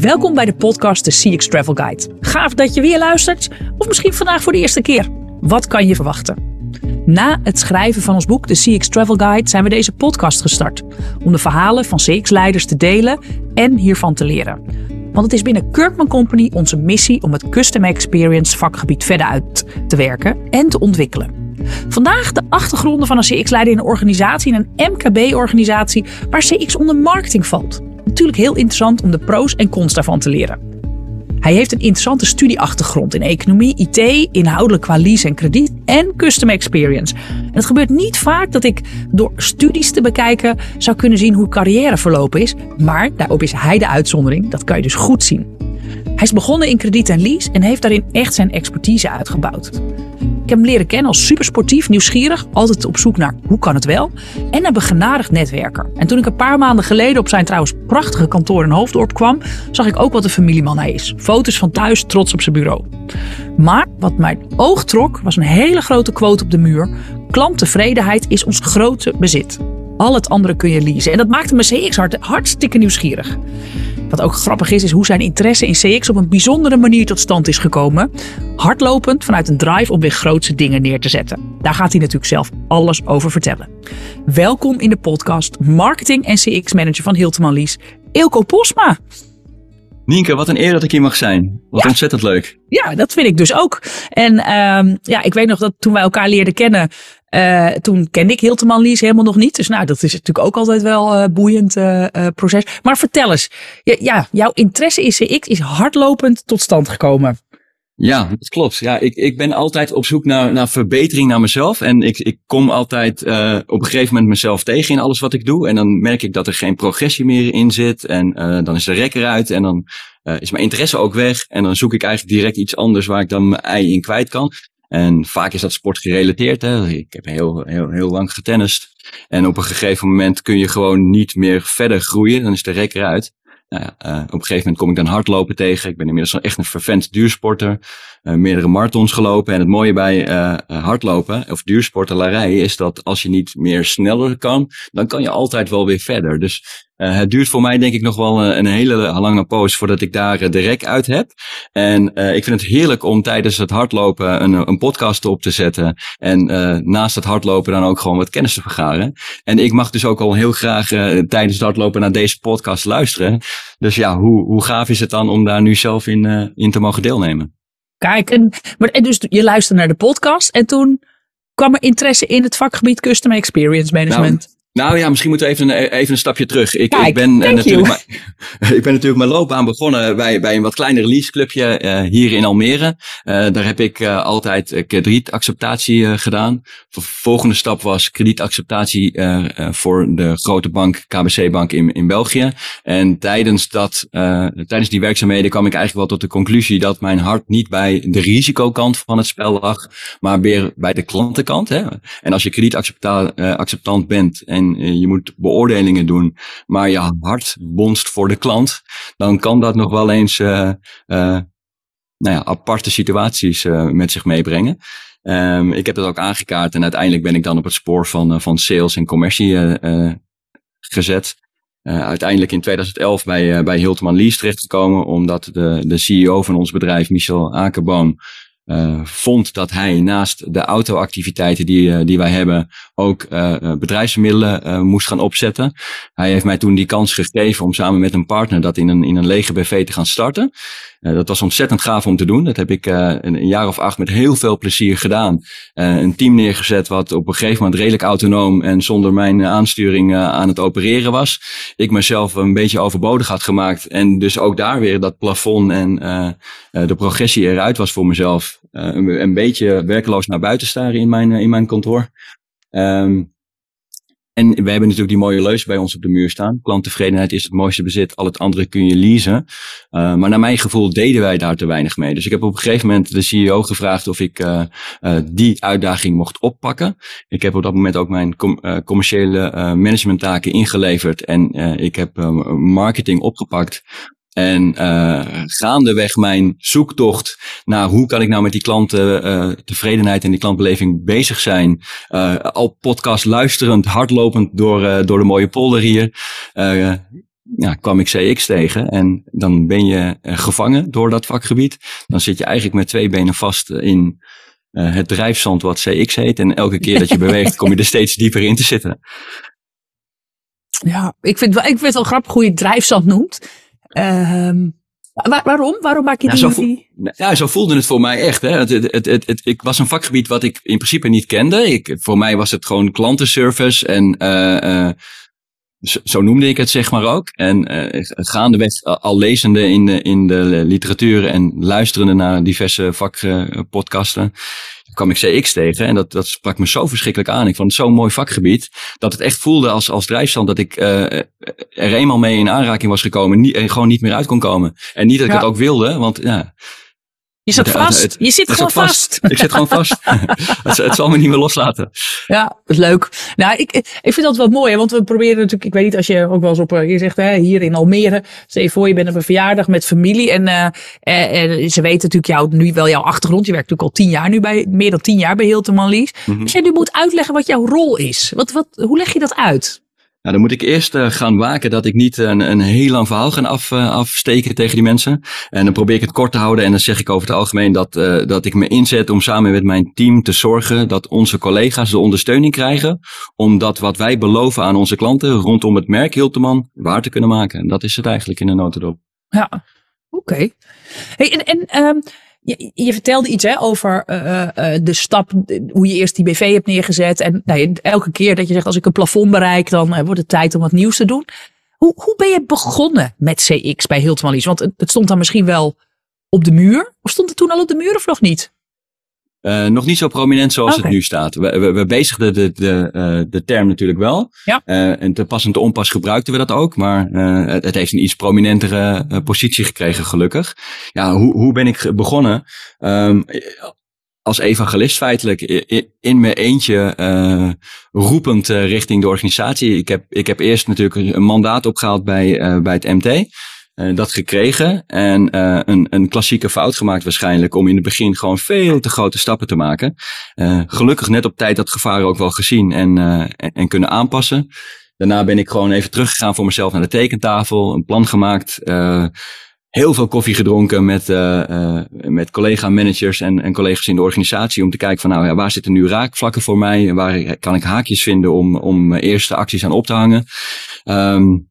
Welkom bij de podcast de CX Travel Guide. Gaaf dat je weer luistert, of misschien vandaag voor de eerste keer. Wat kan je verwachten? Na het schrijven van ons boek de CX Travel Guide zijn we deze podcast gestart. Om de verhalen van CX-leiders te delen en hiervan te leren. Want het is binnen Kirkman Company onze missie om het Custom Experience vakgebied verder uit te werken en te ontwikkelen. Vandaag de achtergronden van een CX-leider in een organisatie, in een MKB-organisatie waar CX onder marketing valt. Natuurlijk heel interessant om de pro's en cons daarvan te leren. Hij heeft een interessante studieachtergrond in economie, IT, inhoudelijk qua lease en krediet en custom experience. En het gebeurt niet vaak dat ik door studies te bekijken zou kunnen zien hoe carrière verlopen is, maar daarop is hij de uitzondering. Dat kan je dus goed zien. Hij is begonnen in krediet en lease en heeft daarin echt zijn expertise uitgebouwd. Ik heb hem leren kennen als supersportief, nieuwsgierig, altijd op zoek naar hoe kan het wel en een begenadigd netwerker. En toen ik een paar maanden geleden op zijn trouwens prachtige kantoor in Hoofddorp kwam, zag ik ook wat een familieman hij is. Foto's van thuis, trots op zijn bureau. Maar wat mijn oog trok was een hele grote quote op de muur. Klanttevredenheid is ons grote bezit. Al het andere kun je leasen. En dat maakte me CX hartstikke nieuwsgierig. Wat ook grappig is, is hoe zijn interesse in CX op een bijzondere manier tot stand is gekomen. Hardlopend vanuit een drive om weer grootse dingen neer te zetten. Daar gaat hij natuurlijk zelf alles over vertellen. Welkom in de podcast Marketing en CX Manager van Hilteman Lies, Ilko Posma. Nienke, wat een eer dat ik hier mag zijn. Wat ontzettend leuk. Ja, dat vind ik dus ook. En uh, ja, ik weet nog dat toen wij elkaar leerden kennen, uh, toen kende ik Hilteman Lies helemaal nog niet. Dus nou, dat is natuurlijk ook altijd wel een uh, boeiend uh, proces. Maar vertel eens, ja, ja, jouw interesse in CX is hardlopend tot stand gekomen. Ja, dat klopt. Ja, ik, ik ben altijd op zoek naar, naar verbetering naar mezelf. En ik, ik kom altijd uh, op een gegeven moment mezelf tegen in alles wat ik doe. En dan merk ik dat er geen progressie meer in zit. En uh, dan is de rek eruit. En dan uh, is mijn interesse ook weg. En dan zoek ik eigenlijk direct iets anders waar ik dan mijn ei in kwijt kan. En vaak is dat sportgerelateerd. Hè. Ik heb heel, heel, heel lang getennist. En op een gegeven moment kun je gewoon niet meer verder groeien. Dan is de rek eruit. Nou ja, uh, op een gegeven moment kom ik dan hardlopen tegen. Ik ben inmiddels echt een vervent duursporter. Uh, meerdere marathons gelopen. En het mooie bij uh, hardlopen of duursportelarij is dat als je niet meer sneller kan, dan kan je altijd wel weer verder. Dus uh, het duurt voor mij denk ik nog wel een, hele lange poos voordat ik daar de rek uit heb. En uh, ik vind het heerlijk om tijdens het hardlopen een, een podcast op te zetten. En naast het hardlopen dan ook gewoon wat kennis te vergaren. En ik mag dus ook al heel graag tijdens het hardlopen naar deze podcast luisteren. Dus ja, hoe, hoe gaaf is het dan om daar nu zelf in, in te mogen deelnemen? Kijk, en, maar, en dus je luisterde naar de podcast en toen kwam er interesse in het vakgebied Customer Experience Management. Nou, nou ja, misschien moeten we even een, even een stapje terug. Ik, Kijk, ik, ben, natuurlijk maar, ik ben natuurlijk mijn loopbaan begonnen bij, bij een wat kleiner leaseclubje uh, hier in Almere. Uh, daar heb ik uh, altijd kredietacceptatie gedaan. De volgende stap was kredietacceptatie voor de grote bank, KBC Bank in, in België. En tijdens, dat, tijdens die werkzaamheden kwam ik eigenlijk wel tot de conclusie dat mijn hart niet bij de risicokant van het spel lag, maar weer bij de klantenkant. Hè. En als je kredietacceptant bent en en je moet beoordelingen doen, maar je hart bonst voor de klant, dan kan dat nog wel eens uh, uh, nou ja, aparte situaties uh, met zich meebrengen. Um, ik heb dat ook aangekaart en uiteindelijk ben ik dan op het spoor van, van sales en commercie gezet. uiteindelijk in 2011 bij, bij Hiltman Lease terechtgekomen, omdat de, de CEO van ons bedrijf, Michel Akerboom, uh, vond dat hij naast de autoactiviteiten die, uh, die wij hebben ook uh, bedrijfsmiddelen moest gaan opzetten. Hij heeft mij toen die kans gegeven om samen met een partner dat in een, in een lege BV te gaan starten. Dat was ontzettend gaaf om te doen. Dat heb ik een, een, jaar of acht met heel veel plezier gedaan. een team neergezet wat op een gegeven moment redelijk autonoom en zonder mijn aansturing aan het opereren was. Ik mezelf een beetje overbodig had gemaakt en dus ook daar weer dat plafond en de progressie eruit was voor mezelf een, een, beetje werkeloos naar buiten staren in mijn, in mijn kantoor. Um, en we hebben natuurlijk die mooie leus bij ons op de muur staan. Klanttevredenheid is het mooiste bezit, al het andere kun je leasen. Uh, maar naar mijn gevoel deden wij daar te weinig mee. Dus ik heb op een gegeven moment de CEO gevraagd of ik uh, uh, die uitdaging mocht oppakken. Ik heb op dat moment ook mijn com commerciële managementtaken ingeleverd. En ik heb marketing opgepakt en uh, gaandeweg mijn zoektocht naar hoe kan ik nou met die klanten uh, tevredenheid en die klantbeleving bezig zijn. Uh, al podcast luisterend, hardlopend door, door de mooie polder hier. ja, kwam ik CX tegen. En dan ben je gevangen door dat vakgebied. Dan zit je eigenlijk met twee benen vast in het drijfzand wat CX heet. En elke keer dat je beweegt, kom je er steeds dieper in te zitten. Ja, ik vind, ik vind het wel grappig hoe je het drijfzand noemt. Ehm, waarom? Waarom maak je die... Ja zo, die... ja, zo voelde het voor mij echt. Hè. Het, het, het, het, ik was een vakgebied wat ik in principe niet kende. Ik, voor mij was het gewoon klantenservice en... Uh, zo noemde ik het zeg maar ook. En uh, gaandeweg al lezende in de, in de literatuur en luisterende naar diverse vakpodcasten, kwam ik CX tegen. En dat, dat sprak me zo verschrikkelijk aan. Ik vond het zo'n mooi vakgebied. Dat het echt voelde als, als drijfstand dat ik uh, er eenmaal mee in aanraking was gekomen. Niet, en gewoon niet meer uit kon komen. En niet dat ik het ook wilde, want ja, je zit vast. je zit gewoon vast. Ik zit gewoon vast. het, het, zal me niet meer loslaten. Ja, dat is leuk. Nou, ik, ik vind dat wel mooi, want we proberen natuurlijk, ik weet niet, als je ook wel eens op, eh, je zegt hè, hier in Almere, stel je voor, je bent op een verjaardag met familie en, uh, en, ze weten natuurlijk jou, nu wel jouw achtergrond. Je werkt natuurlijk al tien jaar nu bij, meer dan tien jaar bij Hilton Lies. Mm Als jij nu moet uitleggen wat jouw rol is, wat, wat, hoe leg je dat uit? Nou, dan moet ik eerst uh, gaan waken dat ik niet een, een heel lang verhaal ga af, uh, afsteken tegen die mensen. En dan probeer ik het kort te houden en dan zeg ik over het algemeen dat, uh, dat ik me inzet om samen met mijn team te zorgen dat onze collega's de ondersteuning krijgen om dat wat wij beloven aan onze klanten rondom het merk Hilteman waar te kunnen maken. En dat is het eigenlijk in een notendop. Ja, oké. Okay. Hey, en en um, je, je, vertelde iets hè, over uh, uh, de stap, hoe je eerst die BV hebt neergezet. En nou, elke keer dat je zegt, als ik een plafond bereik, dan wordt het tijd om wat nieuws te doen. Hoe, hoe ben je begonnen met CX bij Hilton Want het, het, stond dan misschien wel op de muur. Of stond het toen al op de muur of nog niet? Uh, nog niet zo prominent zoals okay. het nu staat. We, we, we bezigden de, de, uh, de term natuurlijk wel. Ja. Uh, en te pas en te onpas gebruikten we dat ook. Maar het, het, heeft een iets prominentere positie gekregen, gelukkig. Ja, hoe, hoe ben ik begonnen? Um, als evangelist feitelijk in, in mijn eentje uh, roepend uh, richting de organisatie. Ik heb, ik heb eerst natuurlijk een mandaat opgehaald bij, uh, bij het MT. Uh, dat gekregen en uh, een, een klassieke fout gemaakt waarschijnlijk om in het begin gewoon veel te grote stappen te maken. Uh, gelukkig net op tijd dat gevaar ook wel gezien en, en, en, kunnen aanpassen. Daarna ben ik gewoon even teruggegaan voor mezelf naar de tekentafel, een plan gemaakt. heel veel koffie gedronken met, met collega-managers en, en collega's in de organisatie om te kijken van nou ja, waar zitten nu raakvlakken voor mij en waar kan ik haakjes vinden om, om eerste acties aan op te hangen. Um,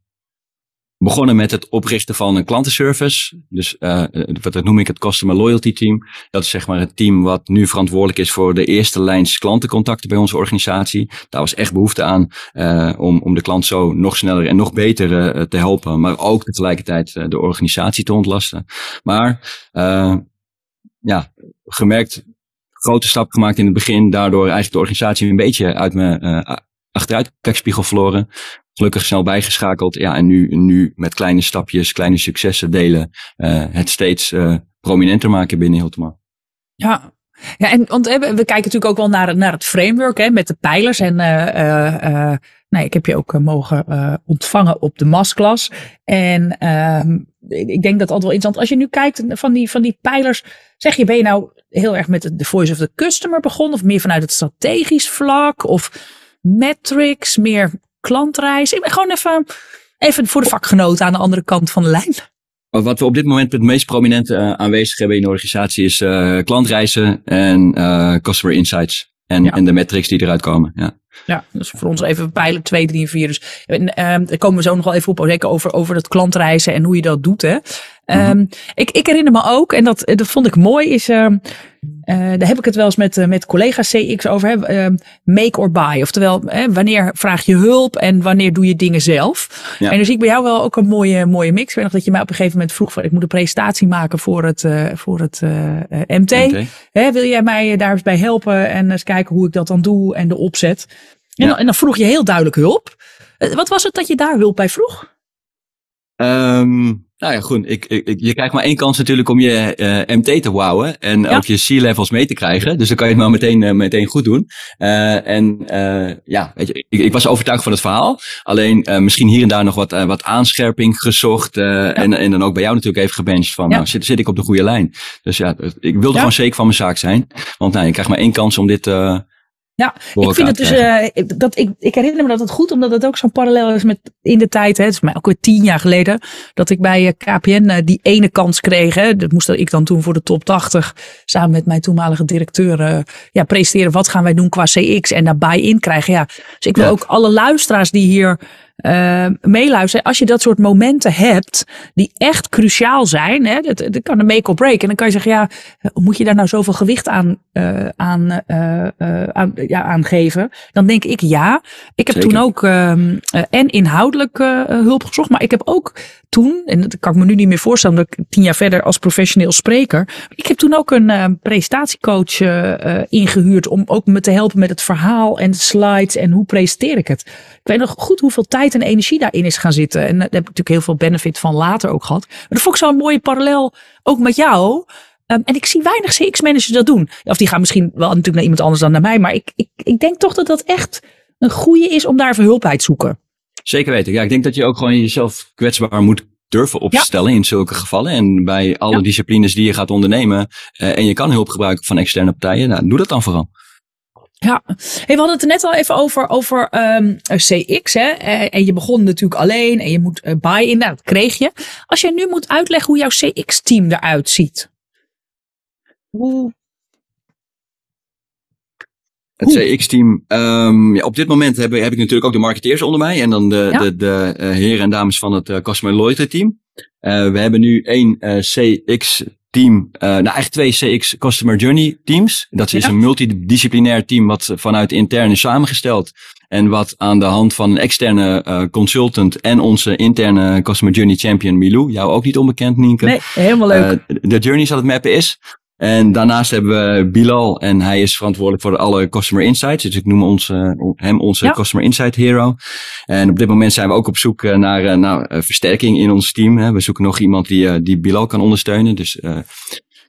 begonnen met het oprichten van een klantenservice. Dus uh, wat noem ik het Customer Loyalty Team. Dat is zeg maar het team wat nu verantwoordelijk is voor de eerste lijns klantencontacten bij onze organisatie. Daar was echt behoefte aan uh, om, om de klant zo nog sneller en nog beter te helpen. Maar ook tegelijkertijd de organisatie te ontlasten. Maar ja, gemerkt, grote stap gemaakt in het begin. Daardoor eigenlijk de organisatie een beetje uit mijn achteruit kijkspiegel verloren gelukkig snel bijgeschakeld. Ja, en nu, nu met kleine stapjes, kleine successen delen, uh, het steeds uh, prominenter maken binnen Hiltema. Ja, ja, en want we kijken natuurlijk ook wel naar, naar het framework hè, met de pijlers. En uh, ik heb je ook mogen ontvangen op de masklas. En ehm, ik denk dat altijd wel interessant. Als je nu kijkt van die, van die pijlers, zeg je, ben je nou heel erg met de voice of the customer begonnen? Of meer vanuit het strategisch vlak? Of metrics, meer klantreis. Ik ben gewoon even, even voor de vakgenoten aan de andere kant van de lijn. Wat we op dit moment het meest prominente uh, aanwezig hebben in de organisatie is uh, klantreizen en uh, customer insights. En, ja. en de metrics die eruit komen. Ja. Ja, dus voor ons even pijlen 2, 3 en 4. Dus uh, daar komen we zo nog wel even op. Zeker over, over dat klantreizen en hoe je dat doet. Hè. Um, ik, ik herinner me ook, en dat, dat vond ik mooi, is. Uh, uh, daar heb ik het wel eens met, met collega's CX over. Hè, uh, make or buy. Oftewel, wanneer vraag je hulp en wanneer doe je dingen zelf. Ja. En dus ik bij jou wel ook een mooie, mooie mix. Ik weet nog dat je mij op een gegeven moment vroeg: van, ik moet een presentatie maken voor het, voor het MT. Hè, wil jij mij daar eens bij helpen en eens kijken hoe ik dat dan doe en de opzet? En, ja. en dan vroeg je heel duidelijk hulp. Wat was het dat je daar hulp bij vroeg? Um, nou ja, goed. Ik, ik, je krijgt maar één kans natuurlijk om je uh, MT te wowen. En ja. ook je C-levels mee te krijgen. Dus dan kan je het maar meteen, uh, meteen goed doen. Uh, en ja, weet je, ik, ik, was overtuigd van het verhaal. Alleen misschien hier en daar nog wat, wat aanscherping gezocht. Ja. en, en dan ook bij jou natuurlijk even gebenched van, ja. nou zit, zit ik op de goede lijn. Dus ja, ik wilde gewoon zeker van mijn zaak zijn. Want nou, je krijgt maar één kans om dit Ja, ik vind het dus, uh, dat, ik, ik herinner me dat het goed, omdat het ook zo'n parallel is met in de tijd, hè, het is mij ook weer tien jaar geleden, dat ik bij eh, KPN uh, die ene kans kreeg. Hè, dat moest ik dan toen voor de top 80 samen met mijn toenmalige directeur ja, presenteren. Wat gaan wij doen qua CX en daar buy-in krijgen. Ja, dus ik wil ook alle luisteraars die hier uh, meeluisteren. Als je dat soort momenten hebt die echt cruciaal zijn, hè, dat, dat kan een make or break. En dan kan je zeggen, ja, moet je daar nou zoveel gewicht aan, uh, aan, uh, aan, ja, aan geven? Dan denk ik ja. Ik heb toen ook ehm, en inhoudelijk hulp gezocht, maar ik heb ook toen, en dat kan ik me nu niet meer voorstellen, dat ik tien jaar verder als professioneel spreker. Ik heb toen ook een presentatiecoach ingehuurd om ook me te helpen met het verhaal en de slides en hoe presenteer ik het. Ik weet nog goed hoeveel tijd en energie daarin is gaan zitten. En daar heb ik natuurlijk heel veel benefit van later ook gehad. Maar dat vond ik zo'n mooie parallel ook met jou. Um, en ik zie weinig CX-managers dat doen. Of die gaan misschien wel natuurlijk naar iemand anders dan naar mij. Maar ik, ik, ik denk toch dat dat echt een goede is om daar hulp uit te zoeken. Zeker weten. Ja, ik denk dat je ook gewoon jezelf kwetsbaar moet durven opstellen in zulke gevallen. En bij alle disciplines die je gaat ondernemen. Uh, en je kan hulp gebruiken van externe partijen. Nou, doe dat dan vooral. Ja, hey, we hadden het er net al even over, over um, ehm, CX. Hè? Eh, en je begon natuurlijk alleen en je moet uh, buy-in. Nou, dat kreeg je. Als je nu moet uitleggen hoe jouw CX-team eruit ziet. Hoe? Het CX-team. Um, ja, op dit moment heb, heb, ik natuurlijk ook de marketeers onder mij. En dan de, ja. de, de uh, heren en dames van het uh, Customer Loyalty team. we hebben nu één CX team, uh, nou eigenlijk twee CX Customer Journey teams. Dat is een multidisciplinair team wat vanuit intern is samengesteld. En wat aan de hand van een externe uh, consultant en onze interne Customer Journey Champion Milou, jou ook niet onbekend Nienke. Nee, helemaal leuk. Uh, de journeys aan het mappen is. En daarnaast hebben we Bilal en hij is verantwoordelijk voor alle customer insights. Dus ik noem ons, uh, hem onze ja. customer insight hero. En op dit moment zijn we ook op zoek uh, naar uh, nou, versterking in ons team. Hè. We zoeken nog iemand die, die Bilal kan ondersteunen. Dus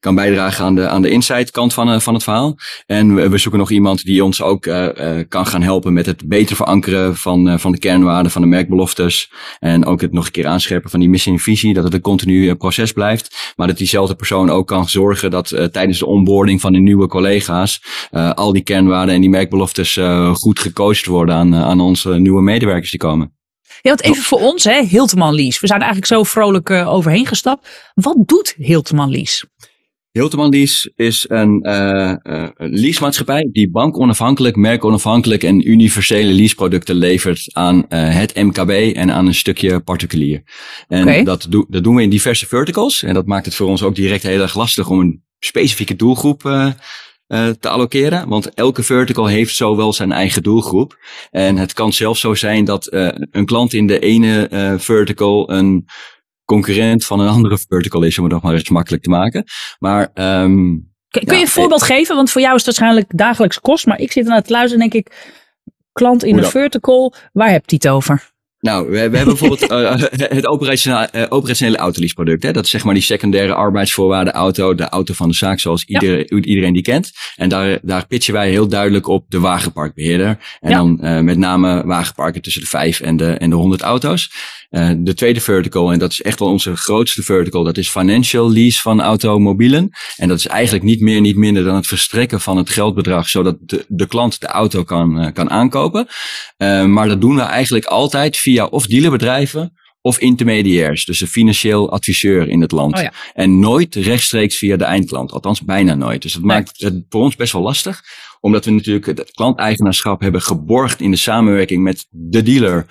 kan bijdragen aan de, aan de insight kant van, uh, van het verhaal. En we, we, zoeken nog iemand die ons ook uh, uh, kan gaan helpen met het beter verankeren van, van de kernwaarden, van de merkbeloftes. En ook het nog een keer aanscherpen van die missie en visie, dat het een continu proces blijft. Maar dat diezelfde persoon ook kan zorgen dat tijdens de onboarding van de nieuwe collega's al die kernwaarden en die merkbeloftes goed gecoacht worden aan, aan onze nieuwe medewerkers die komen. Ja, want even voor ons, hè, Hilteman Lease. We zijn eigenlijk zo vrolijk overheen gestapt. Wat doet Hilteman Lease? Hilteman Lease is een uh, uh, leasemaatschappij die bankonafhankelijk, merkonafhankelijk en universele leaseproducten levert aan uh, het MKB en aan een stukje particulier. En okay. dat, do dat doen we in diverse verticals. En dat maakt het voor ons ook direct heel erg lastig om een specifieke doelgroep te allokeren. Want elke vertical heeft zo wel zijn eigen doelgroep. En het kan zelfs zo zijn dat een klant in de ene vertical een concurrent van een andere vertical is, om het nog maar eens makkelijk te maken. Maar um, Kun, kun je een voorbeeld geven? Want voor jou is het waarschijnlijk dagelijks kost, maar ik zit ernaar te luisteren en denk ik, klant in een vertical, waar hebt hij het over? Nou, we, we hebben bijvoorbeeld uh, het operationele, uh, operationele autoleaseproduct. Hè? Dat is zeg maar die secundaire arbeidsvoorwaarden auto, de auto van de zaak zoals iedereen, ja. iedereen die kent. En daar, daar pitchen wij heel duidelijk op de wagenparkbeheerder. En ja. dan uh, met name wagenparken tussen de 5 en de, en de 100 auto's. De tweede vertical, en dat is echt wel onze grootste vertical, dat is financial lease van automobielen. En dat is eigenlijk niet meer, niet minder dan het verstrekken van het geldbedrag, zodat de, de klant de auto kan, kan aankopen. Maar dat doen we eigenlijk altijd via of dealerbedrijven of intermediairs, dus een financieel adviseur in het land. Oh ja. En nooit rechtstreeks via de eindklant, althans bijna nooit. Dus dat nee. maakt het voor ons best wel lastig, omdat we natuurlijk het klanteigenaarschap hebben geborgd in de samenwerking met de dealer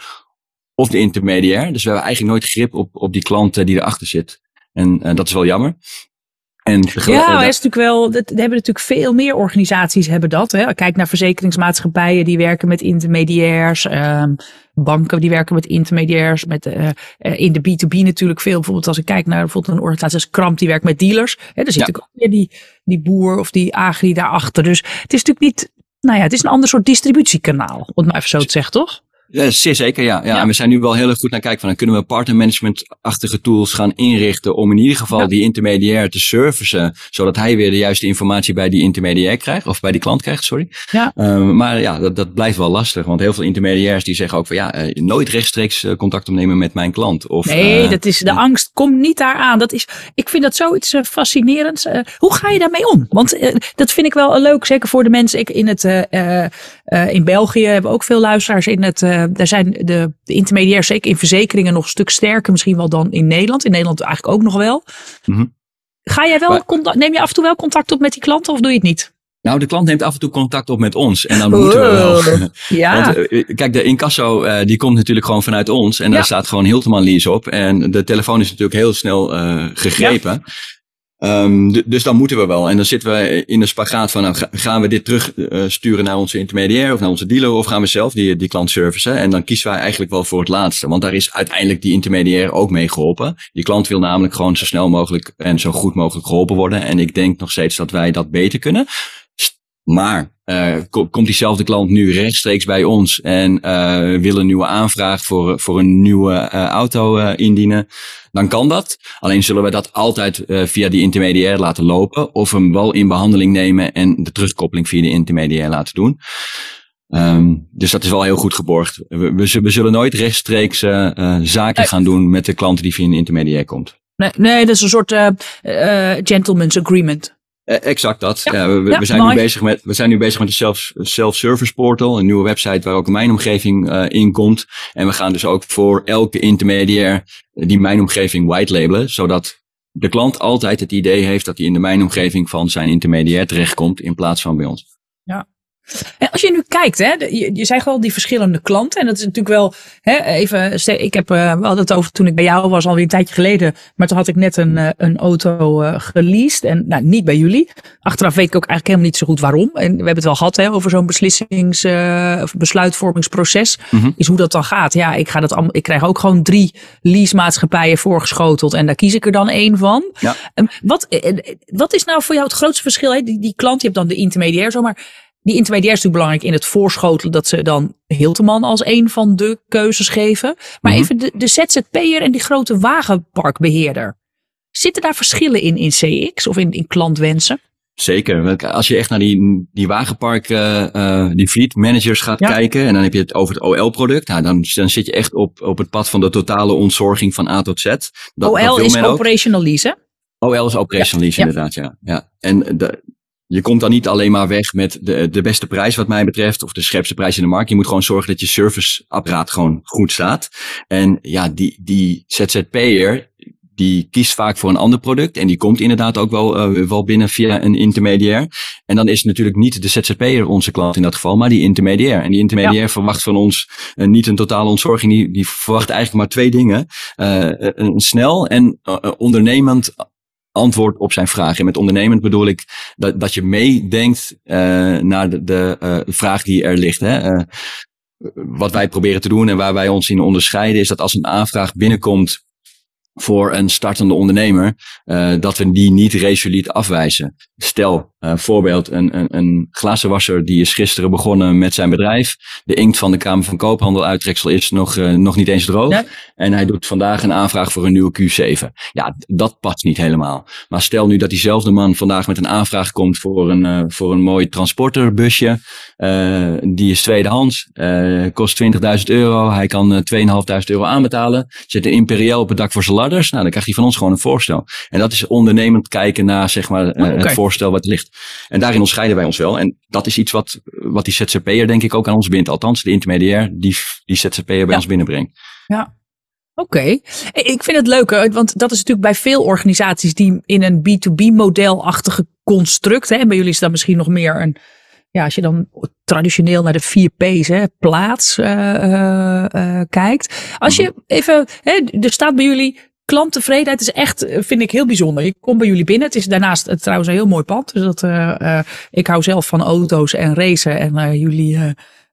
of de intermediair. Dus we hebben eigenlijk nooit grip op, op die klant die erachter zit. En uh, dat is wel jammer. En ja, dat is natuurlijk wel. Dat hebben natuurlijk veel meer organisaties hebben dat. Hè. Kijk naar verzekeringsmaatschappijen die werken met intermediairs, um, banken die werken met intermediairs, met uh, in de B2B natuurlijk veel. Bijvoorbeeld als ik kijk naar bijvoorbeeld een organisatie als Kramp die werkt met dealers. Hè, er zit ja. natuurlijk ook weer die, die boer of die agri daarachter. Dus het is natuurlijk niet. Nou ja, het is een ander soort distributiekanaal, om het maar even zo te zeggen, toch? Ja, zeer zeker, ja. ja. En we zijn nu wel heel erg goed naar kijken van dan kunnen we partnermanagement-achtige tools gaan inrichten om in ieder geval die intermediair te servicen, zodat hij weer de juiste informatie bij die intermediair krijgt, of bij die klant krijgt, sorry. Ja. Um, maar ja, dat, dat blijft wel lastig, want heel veel intermediairs die zeggen ook van ja, uh, nooit rechtstreeks uh, contact opnemen met mijn klant. Of, nee, uh, dat is de angst, kom niet daar aan. Dat is, ik vind dat zoiets fascinerends. hoe ga je daarmee om? Want dat vind ik wel leuk, zeker voor de mensen ik, in het, in België hebben we ook veel luisteraars in het uh, daar zijn de, de intermediairs, zeker in verzekeringen, nog een stuk sterker misschien wel dan in Nederland. In Nederland eigenlijk ook nog wel. Mm Ga jij wel contact, neem je af en toe wel contact op met die klanten of doe je het niet? Nou, de klant neemt af en toe contact op met ons. En dan moeten we wel. Ja. Want, uh, kijk, de incasso uh, die komt natuurlijk gewoon vanuit ons. En daar staat gewoon Hilteman Lease op. En de telefoon is natuurlijk heel snel uh, gegrepen. Ja. Um, dus dan moeten we wel. En dan zitten we in de spagaat van, nou, gaan we dit terug uh, sturen naar onze intermediair of naar onze dealer of gaan we zelf die, die klant servicen? En dan kiezen wij eigenlijk wel voor het laatste, want daar is uiteindelijk die intermediair ook mee geholpen. Die klant wil namelijk gewoon zo snel mogelijk en zo goed mogelijk geholpen worden. En ik denk nog steeds dat wij dat beter kunnen. Maar uh, komt diezelfde klant nu rechtstreeks bij ons en uh, wil een nieuwe aanvraag voor, voor een nieuwe uh, auto indienen, dan kan dat. Alleen zullen we dat altijd via die intermediair laten lopen of hem wel in behandeling nemen en de terugkoppeling via de intermediair laten doen. Um, dus dat is wel heel goed geborgd. We, we, we zullen nooit rechtstreeks zaken gaan doen met de klant die via een intermediair komt. Nee, nee dat is een soort gentleman's agreement. Eh, exact dat. Ja, we, we, zijn nu bezig met, we zijn nu bezig met de self, self-service portal, een nieuwe website waar ook mijn omgeving uh, in komt. En we gaan dus ook voor elke intermediair die mijn omgeving white labelen, zodat de klant altijd het idee heeft dat hij in de mijn omgeving van zijn intermediair terechtkomt in plaats van bij ons. En als je nu kijkt, hè, je, je zei al die verschillende klanten. En dat is natuurlijk wel hè, even. Ik heb uh, wel het over toen ik bij jou was, alweer een tijdje geleden. Maar toen had ik net een, uh, een auto uh, geleased. En nou, niet bij jullie. Achteraf weet ik ook eigenlijk helemaal niet zo goed waarom. En we hebben het wel gehad hè, over zo'n beslissings- of besluitvormingsproces. Mm -hmm. Is hoe dat dan gaat. Ja, ik, ga dat ik krijg ook gewoon drie leasemaatschappijen voorgeschoteld. En daar kies ik er dan één van. Ja. Wat, wat is nou voor jou het grootste verschil? Hè? Die, die klant, je hebt dan de intermediair zomaar die intermediair is natuurlijk belangrijk in het voorschotelen dat ze dan Hilteman als een van de keuzes geven. Maar even de, de ZZP'er en die grote wagenparkbeheerder. Zitten daar verschillen in in CX of in, in klantwensen? Zeker. Als je echt naar die, die wagenpark, uh, uh, die fleet managers gaat ja. kijken. En dan heb je het over het OL-product. Nou, dan, dan zit je echt op, op het pad van de totale ontzorging van A tot Z. Dat, OL dat is operational lease, hè? OL is operational lease, ja. inderdaad, ja. ja. En de, je komt dan niet alleen maar weg met de, de beste prijs wat mij betreft, of de scherpste prijs in de markt. Je moet gewoon zorgen dat je serviceapparaat gewoon goed staat. En ja, die, die ZZP'er, die kiest vaak voor een ander product. En die komt inderdaad ook wel, uh, wel binnen via een intermediair. En dan is natuurlijk niet de ZZP'er onze klant in dat geval, maar die intermediair. En die intermediair ja. verwacht van ons uh, niet een totale ontzorging. Die, die verwacht eigenlijk maar twee dingen. Uh, een snel en ondernemend antwoord op zijn vraag. En met ondernemend bedoel ik dat, dat je meedenkt uh, naar de, de uh, vraag die er ligt. Hè? Uh, wat wij proberen te doen en waar wij ons in onderscheiden, is dat als een aanvraag binnenkomt voor een startende ondernemer, uh, dat we die niet resoluut afwijzen. Stel, uh, voorbeeld, een, een, een glazenwasser die is gisteren begonnen met zijn bedrijf. De inkt van de Kamer van Koophandel uittreksel is nog, uh, nog niet eens droog. Ja. En hij doet vandaag een aanvraag voor een nieuwe Q7. Ja, dat past niet helemaal. Maar stel nu dat diezelfde man vandaag met een aanvraag komt voor een, voor een mooi transporterbusje. die is tweedehands, kost 20.000 euro. Hij kan 2.500 euro aanbetalen. Zet een imperieel op het dak voor zijn ladders. Nou, dan krijgt hij van ons gewoon een voorstel. En dat is ondernemend kijken naar zeg maar, uh, okay. het voorstel wat ligt. En daarin onderscheiden wij ons wel. En dat is iets wat, wat die ZZP'er denk ik ook aan ons bindt. Althans, de intermediair die die ZZP'er bij ja. ons binnenbrengt. Ja. Oké, okay. ik vind het leuk, want dat is natuurlijk bij veel organisaties die in een B2B-modelachtige construct, hè, en bij jullie is dat misschien nog meer een, ja, als je dan traditioneel naar de vier P's, hè, plaats uh, uh, kijkt. Als je even, hè, er staat bij jullie klanttevredenheid is echt, vind ik heel bijzonder. Ik kom bij jullie binnen. Het is daarnaast het, trouwens een heel mooi pand. Dus dat, ik hou zelf van auto's en racen. En jullie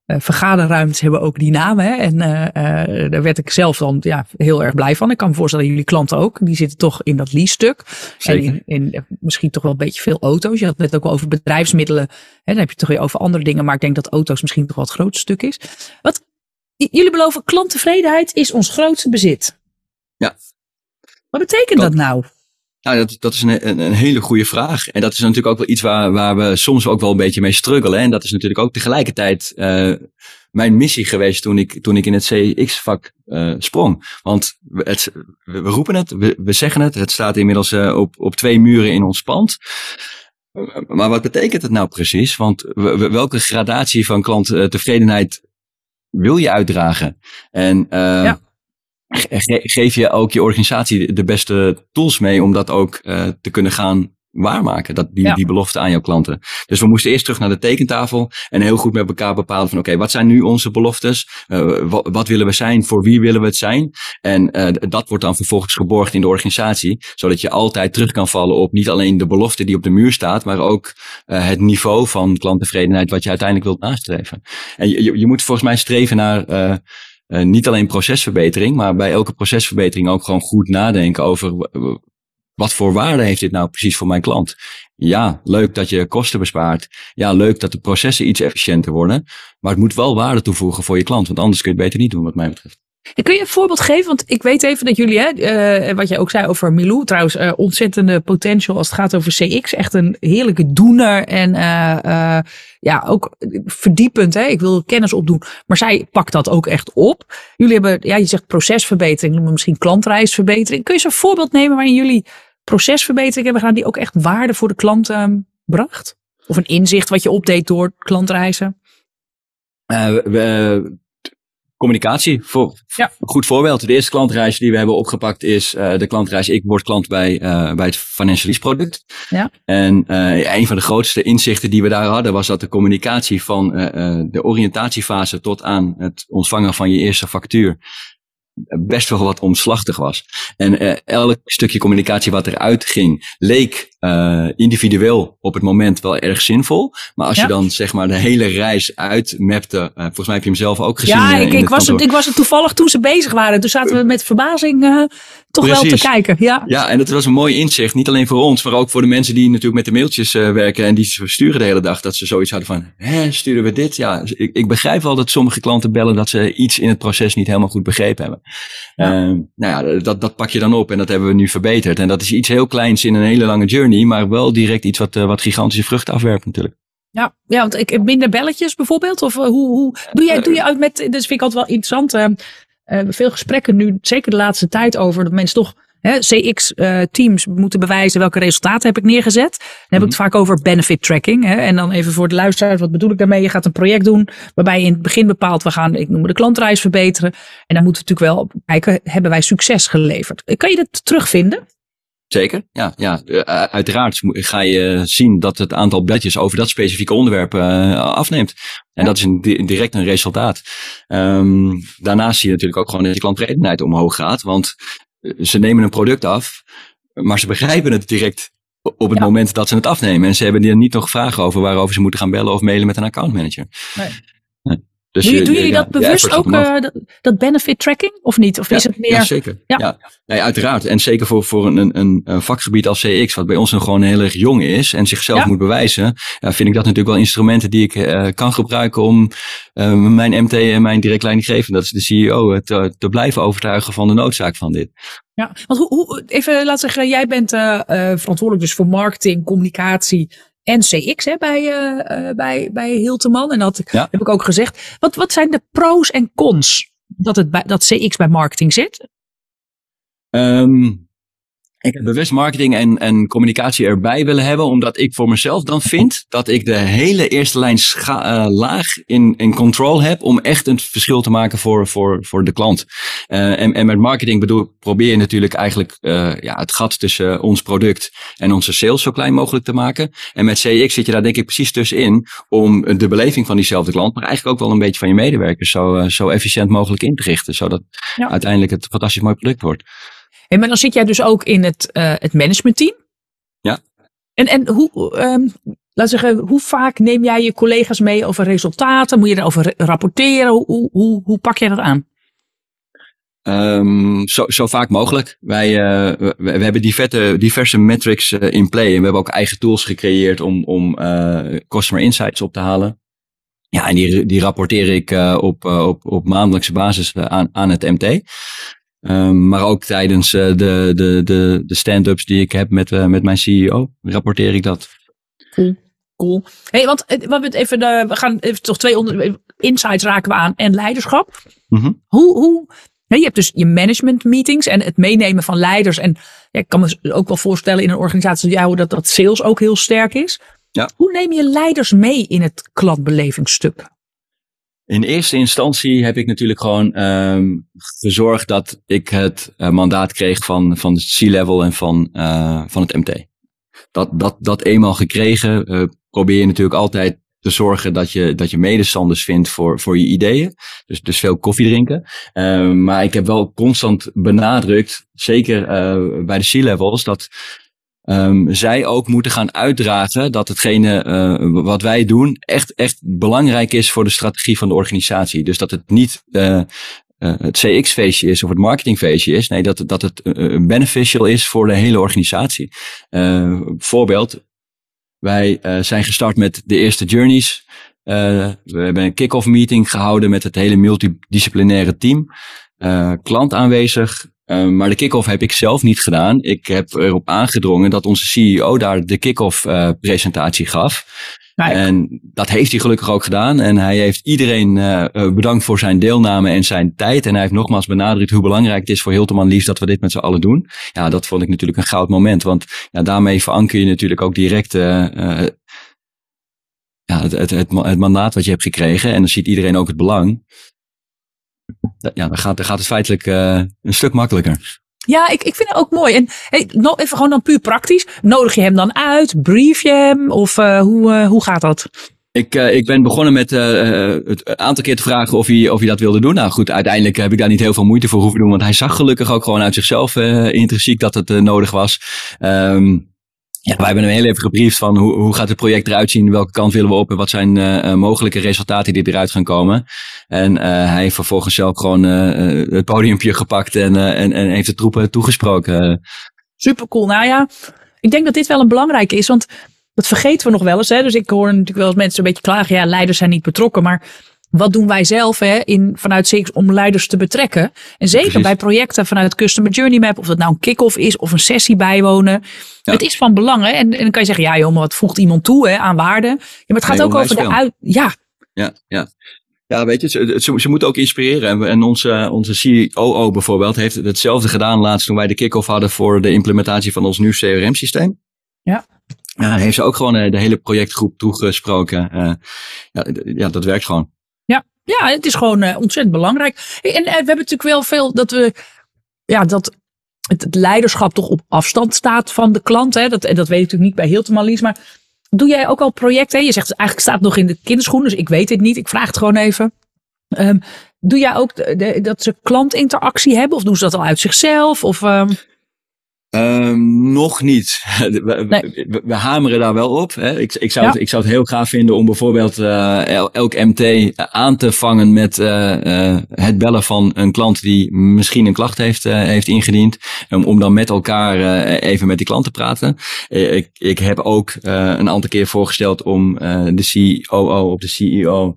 vergaderruimtes hebben ook die naam. Hè? En daar werd ik zelf dan ja, heel erg blij van. Ik kan me voorstellen dat jullie klanten ook. Die zitten toch in dat lease-stuk. En in, in, misschien toch wel een beetje veel auto's. Je had het net ook over bedrijfsmiddelen. Hè? Dan heb je het toch weer over andere dingen. Maar ik denk dat auto's misschien toch wel het grootste stuk is. Wat jullie beloven klanttevredenheid is ons grootste bezit. Ja. Wat betekent dat, nou? Nou, dat, dat is een, een, een, hele goede vraag. En dat is natuurlijk ook wel iets waar, waar we soms ook wel een beetje mee struggelen. En dat is natuurlijk ook tegelijkertijd uh, mijn missie geweest toen ik, toen ik in het CX-vak uh, sprong. Want we, het, we, roepen het, we, we, zeggen het. Het staat inmiddels uh, op, op twee muren in ons pand. Maar wat betekent het nou precies? Want welke gradatie van klanttevredenheid wil je uitdragen? En uh, geef je ook je organisatie de beste tools mee om dat ook uh, te kunnen gaan waarmaken, dat, die, die belofte aan jouw klanten. Dus we moesten eerst terug naar de tekentafel en heel goed met elkaar bepalen van oké, wat zijn nu onze beloftes? Uh, wat, wat, willen we zijn? Voor wie willen we het zijn? En uh, dat wordt dan vervolgens geborgd in de organisatie, zodat je altijd terug kan vallen op niet alleen de belofte die op de muur staat, maar ook uh, het niveau van klanttevredenheid wat je uiteindelijk wilt nastreven. En je, je moet volgens mij streven naar uh, niet alleen procesverbetering, maar bij elke procesverbetering ook gewoon goed nadenken over wat voor waarde heeft dit nou precies voor mijn klant? Ja, leuk dat je kosten bespaart. Ja, leuk dat de processen iets efficiënter worden. Maar het moet wel waarde toevoegen voor je klant, want anders kun je het beter niet doen, wat mij betreft. Kun je een voorbeeld geven? Want ik weet even dat jullie, hè, uh, wat je ook zei over Milou, trouwens, uh, ontzettende potential als het gaat over CX. Echt een heerlijke doener en uh, ja, ook verdiepend. Hè? Ik wil kennis opdoen. Maar zij pakt dat ook echt op. Jullie hebben, ja, je zegt procesverbetering, misschien klantreisverbetering. Kun je eens een voorbeeld nemen waarin jullie procesverbetering hebben gedaan die ook echt waarde voor de klant um, bracht? Of een inzicht wat je opdeed door klantreizen? Uh, we, communicatie. Voor, ja. Goed voorbeeld. De eerste klantreis die we hebben opgepakt is uh, de klantreis Ik word klant bij, uh, bij het financial lease product. Ja. En uh, een van de grootste inzichten die we daar hadden was dat de communicatie van de oriëntatiefase tot aan het ontvangen van je eerste factuur best wel wat omslachtig was. En uh, elk stukje communicatie wat eruit ging, leek uh, individueel op het moment wel erg zinvol. Maar als je dan zeg maar de hele reis uitmapte, uh, volgens mij heb je hem zelf ook gezien. Ja, ik, ik was, het, ik was het toevallig toen ze bezig waren. Toen zaten we met verbazing toch wel te kijken. Ja. ja, en dat was een mooi inzicht. Niet alleen voor ons, maar ook voor de mensen die natuurlijk met de mailtjes werken en die ze sturen de hele dag. Dat ze zoiets hadden van, hè, sturen we dit? Ja, ik, ik begrijp wel dat sommige klanten bellen dat ze iets in het proces niet helemaal goed begrepen hebben. Ja. Uh, nou ja, dat, dat pak je dan op en dat hebben we nu verbeterd. En dat is iets heel kleins in een hele lange journey, maar wel direct iets wat, uh, wat gigantische vruchten afwerpt natuurlijk. Ja, ja, want ik minder belletjes bijvoorbeeld. Of uh, hoe, hoe doe jij, doe je uit met, dat vind ik altijd wel interessant. Uh, veel gesprekken nu, zeker de laatste tijd over dat mensen toch CX-teams uh, moeten bewijzen welke resultaten heb ik neergezet. Dan heb ik het mhm. vaak over benefit tracking. Hè? En dan even voor de luisteraars, wat bedoel ik daarmee? Je gaat een project doen waarbij je in het begin bepaalt, we gaan, ik noem de klantreis verbeteren. En dan moeten we natuurlijk wel kijken, hebben wij succes geleverd? Kan je dat terugvinden? Zeker, ja. ja. Uh, uiteraard ga je zien dat het aantal bladjes over dat specifieke onderwerp uh, afneemt. En ja. dat is een, direct een resultaat. Um, daarnaast zie je natuurlijk ook gewoon dat je klanttevredenheid omhoog gaat. Want ze nemen een product af, maar ze begrijpen het direct op het moment dat ze het afnemen. En ze hebben er niet nog vragen over waarover ze moeten gaan bellen of mailen met een accountmanager. Nee. Dus doe, je, doe jullie dat bewust ook, uh, dat, benefit tracking, of niet? Of ja, is het meer... Ja, zeker. Ja. Nee, uiteraard. En zeker voor, voor een, een, een vakgebied als CX, wat bij ons nog gewoon heel erg jong is en zichzelf moet bewijzen, ja, vind ik dat natuurlijk wel instrumenten die ik uh, kan gebruiken om uh, mijn MT en mijn direct leidinggevende, dat is de CEO, te, te blijven overtuigen van de noodzaak van dit. Ja, want hoe, hoe even laat zeggen, jij bent verantwoordelijk dus voor marketing, communicatie, en CX hè, bij, uh, bij, bij Hilteman. En dat heb ik ook gezegd. Wat, wat zijn de pro's en cons dat, het bij, dat CX bij marketing zit? Um, ik heb bewust marketing en, en communicatie erbij willen hebben, omdat ik voor mezelf dan vind dat ik de hele eerste lijn uh, laag in, in control heb om echt een verschil te maken voor, voor, voor de klant. Uh, en, en met marketing bedoel, probeer je natuurlijk eigenlijk uh, ja, het gat tussen ons product en onze sales zo klein mogelijk te maken. En met CX zit je daar denk ik precies tussenin om de beleving van diezelfde klant, maar eigenlijk ook wel een beetje van je medewerkers zo, zo efficiënt mogelijk in te richten, zodat ja. uiteindelijk het fantastisch mooi product wordt. En maar dan zit jij dus ook in het, uh, het managementteam. Ja. En, en hoe, um, laat zeggen, hoe vaak neem jij je collega's mee over resultaten? Moet je erover rapporteren? Hoe, hoe, hoe pak jij dat aan? Um, zo, zo vaak mogelijk. Wij uh, we, we, hebben diverse, diverse metrics uh, in play. En we hebben ook eigen tools gecreëerd om, om uh, customer insights op te halen. Ja, en die, die rapporteer ik op, op, op maandelijkse basis aan, aan het MT. Um, maar ook tijdens de, de, de, de stand-ups die ik heb met, met mijn CEO, rapporteer ik dat. Cool. cool. Hey, want we, even, we gaan even toch twee onder, insights raken we aan en leiderschap. Mm -hmm. Hoe, hoe, je hebt dus je management meetings en het meenemen van leiders. En ja, ik kan me ook wel voorstellen in een organisatie jou dat dat sales ook heel sterk is. Ja. Hoe neem je leiders mee in het klantbelevingsstuk? In eerste instantie heb ik natuurlijk gewoon um, gezorgd dat ik het uh, mandaat kreeg van, van de C-level en van, uh, van het MT. Dat, dat, dat eenmaal gekregen, uh, probeer je natuurlijk altijd te zorgen dat je, dat je medestanders vindt voor, voor je ideeën. Dus, dus veel koffie drinken. Uh, maar ik heb wel constant benadrukt, zeker bij de C-levels, dat um, zij ook moeten gaan uitdragen dat hetgene uh, wat wij doen echt, echt belangrijk is voor de strategie van de organisatie. Dus dat het niet uh, het CX-feestje is of het marketingfeestje is. Nee, dat, dat het beneficial is voor de hele organisatie. voorbeeld, wij zijn gestart met de eerste journeys. We hebben een kick-off meeting gehouden met het hele multidisciplinaire team. Klant aanwezig. Maar de kick-off heb ik zelf niet gedaan. Ik heb erop aangedrongen dat onze CEO daar de kick-off presentatie gaf. En dat heeft hij gelukkig ook gedaan. En hij heeft iedereen uh, bedankt voor zijn deelname en zijn tijd. En hij heeft nogmaals benadrukt hoe belangrijk het is voor Hilterman Liefs dat we dit met z'n allen doen. Ja, dat vond ik natuurlijk een goud moment. Want ja, daarmee veranker je natuurlijk ook direct uh, ja, het, het, het, het, mandaat wat je hebt gekregen. En dan ziet iedereen ook het belang. Ja, dan gaat, dan gaat het feitelijk een stuk makkelijker. Ja, ik, ik vind het ook mooi. En hey, nog even gewoon dan puur praktisch. Nodig je hem dan uit? Brief je hem? Of uh, hoe, uh, hoe gaat dat? Ik, uh, ik ben begonnen met uh, het aantal keer te vragen of hij, of hij dat wilde doen. Nou goed, uiteindelijk heb ik daar niet heel veel moeite voor hoeven doen. Want hij zag gelukkig ook gewoon uit zichzelf intrinsiek dat het nodig was. Um, ja, wij hebben hem heel even gebriefd van hoe, hoe gaat het project eruit zien, welke kant willen we op en wat zijn uh, mogelijke resultaten die eruit gaan komen. En uh, hij heeft vervolgens zelf gewoon uh, het podiumpje gepakt en, en, en heeft de troepen toegesproken. Super cool. Nou ja, ik denk dat dit wel een belangrijke is, want dat vergeten we nog wel eens. Hè? Dus ik hoor natuurlijk wel eens mensen een beetje klagen, ja, leiders zijn niet betrokken, maar wat doen wij zelf hè, in, vanuit CX om leiders te betrekken? En zeker bij projecten vanuit Customer Journey Map, of dat nou een kick-off is of een sessie bijwonen. Het is van belang. Hè? En, en dan kan je zeggen, ja joh, maar wat voegt iemand toe hè, aan waarde? Ja, maar het gaat ook over de uit... Ja. Ja, ja. Ja, weet je, ze, ze, ze moeten ook inspireren. En, en onze, onze COO bijvoorbeeld heeft hetzelfde gedaan laatst toen wij de kick-off hadden voor de implementatie van ons nieuw CRM-systeem. Ja. Ja, heeft ze ook gewoon eh, de hele projectgroep toegesproken. Uh, ja, ja, dat werkt gewoon. Ja, het is gewoon uh, ontzettend belangrijk. En uh, we hebben natuurlijk wel veel dat we, ja, dat het, leiderschap toch op afstand staat van de klant. Hè? Dat, en dat weet ik natuurlijk niet bij Hilton Lies, maar doe jij ook al projecten? Je zegt eigenlijk staat nog in de kinderschoen, dus ik weet het niet. Ik vraag het gewoon even. Um, doe jij ook de, dat ze klantinteractie hebben? Of doen ze dat al uit zichzelf? Of, um... Um, nog niet. We, we, hameren daar wel op. Hè. Ik, ik, zou het, ik zou het heel gaaf vinden om bijvoorbeeld uh, elk MT aan te vangen met uh, uh, het bellen van een klant die misschien een klacht heeft, heeft ingediend. Um, om dan met elkaar even met die klant te praten. ik, ik heb ook een aantal keer voorgesteld om de COO of de CEO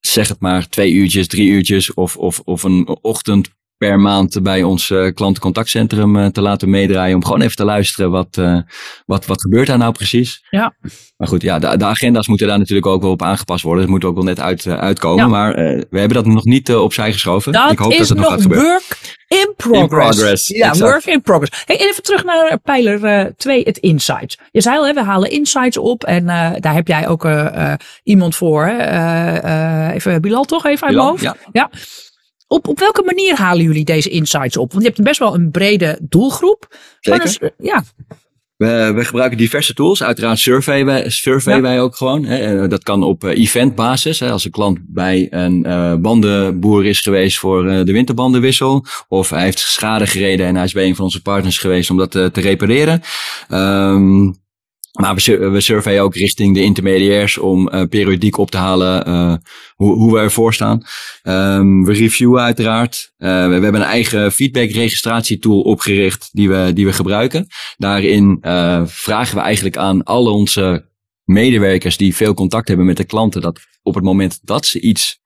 zeg het maar twee uurtjes, drie uurtjes of, of, of een ochtend per maand bij ons uh, klantencontactcentrum uh, te laten meedraaien. Om gewoon even te luisteren wat, uh, wat, wat gebeurt daar nou precies. Ja. Maar goed, ja, de, de agenda's moeten daar natuurlijk ook wel op aangepast worden. Het moet ook wel net uit, uitkomen. Ja. Maar we hebben dat nog niet opzij geschoven. Dat Ik hoop is dat het nog nog gaat gebeuren. work in progress. In progress. Ja, exact. work in progress. Hey, even terug naar pijler 2, het insights. Je zei al, hè, we halen insights op. En daar heb jij ook iemand voor. even Bilal toch, even uit mijn hoofd? Ja. ja. Op, op welke manier halen jullie deze insights op? Want je hebt best wel een brede doelgroep. Zeker. Dus, ja. We, we, gebruiken diverse tools. Uiteraard survey wij, survey ja. wij ook gewoon. Hè. Dat kan op uh, eventbasis. Hè. Als een klant bij een uh, bandenboer is geweest voor uh, de winterbandenwissel. Of hij heeft schade gereden en hij is bij een van onze partners geweest om dat te repareren. Um, maar we, we surveyen ook richting de intermediairs om uh, periodiek op te halen uh, hoe, hoe we ervoor staan. Um, we reviewen uiteraard. Uh, we, hebben een eigen feedback registratietool opgericht die we, die we gebruiken. Daarin vragen we eigenlijk aan al onze medewerkers die veel contact hebben met de klanten, dat op het moment dat ze iets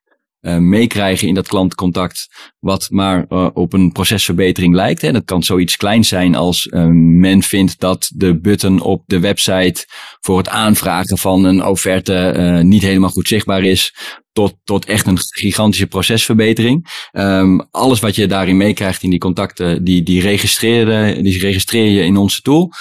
uh, meekrijgen in dat klantcontact, wat maar uh, op een procesverbetering lijkt. Hè. Dat kan zoiets kleins zijn als uh, men vindt dat de button op de website voor het aanvragen van een offerte niet helemaal goed zichtbaar is, tot, tot echt een gigantische procesverbetering. Um, alles wat je daarin meekrijgt in die contacten, die, die, registreer, die registreer je in onze tool.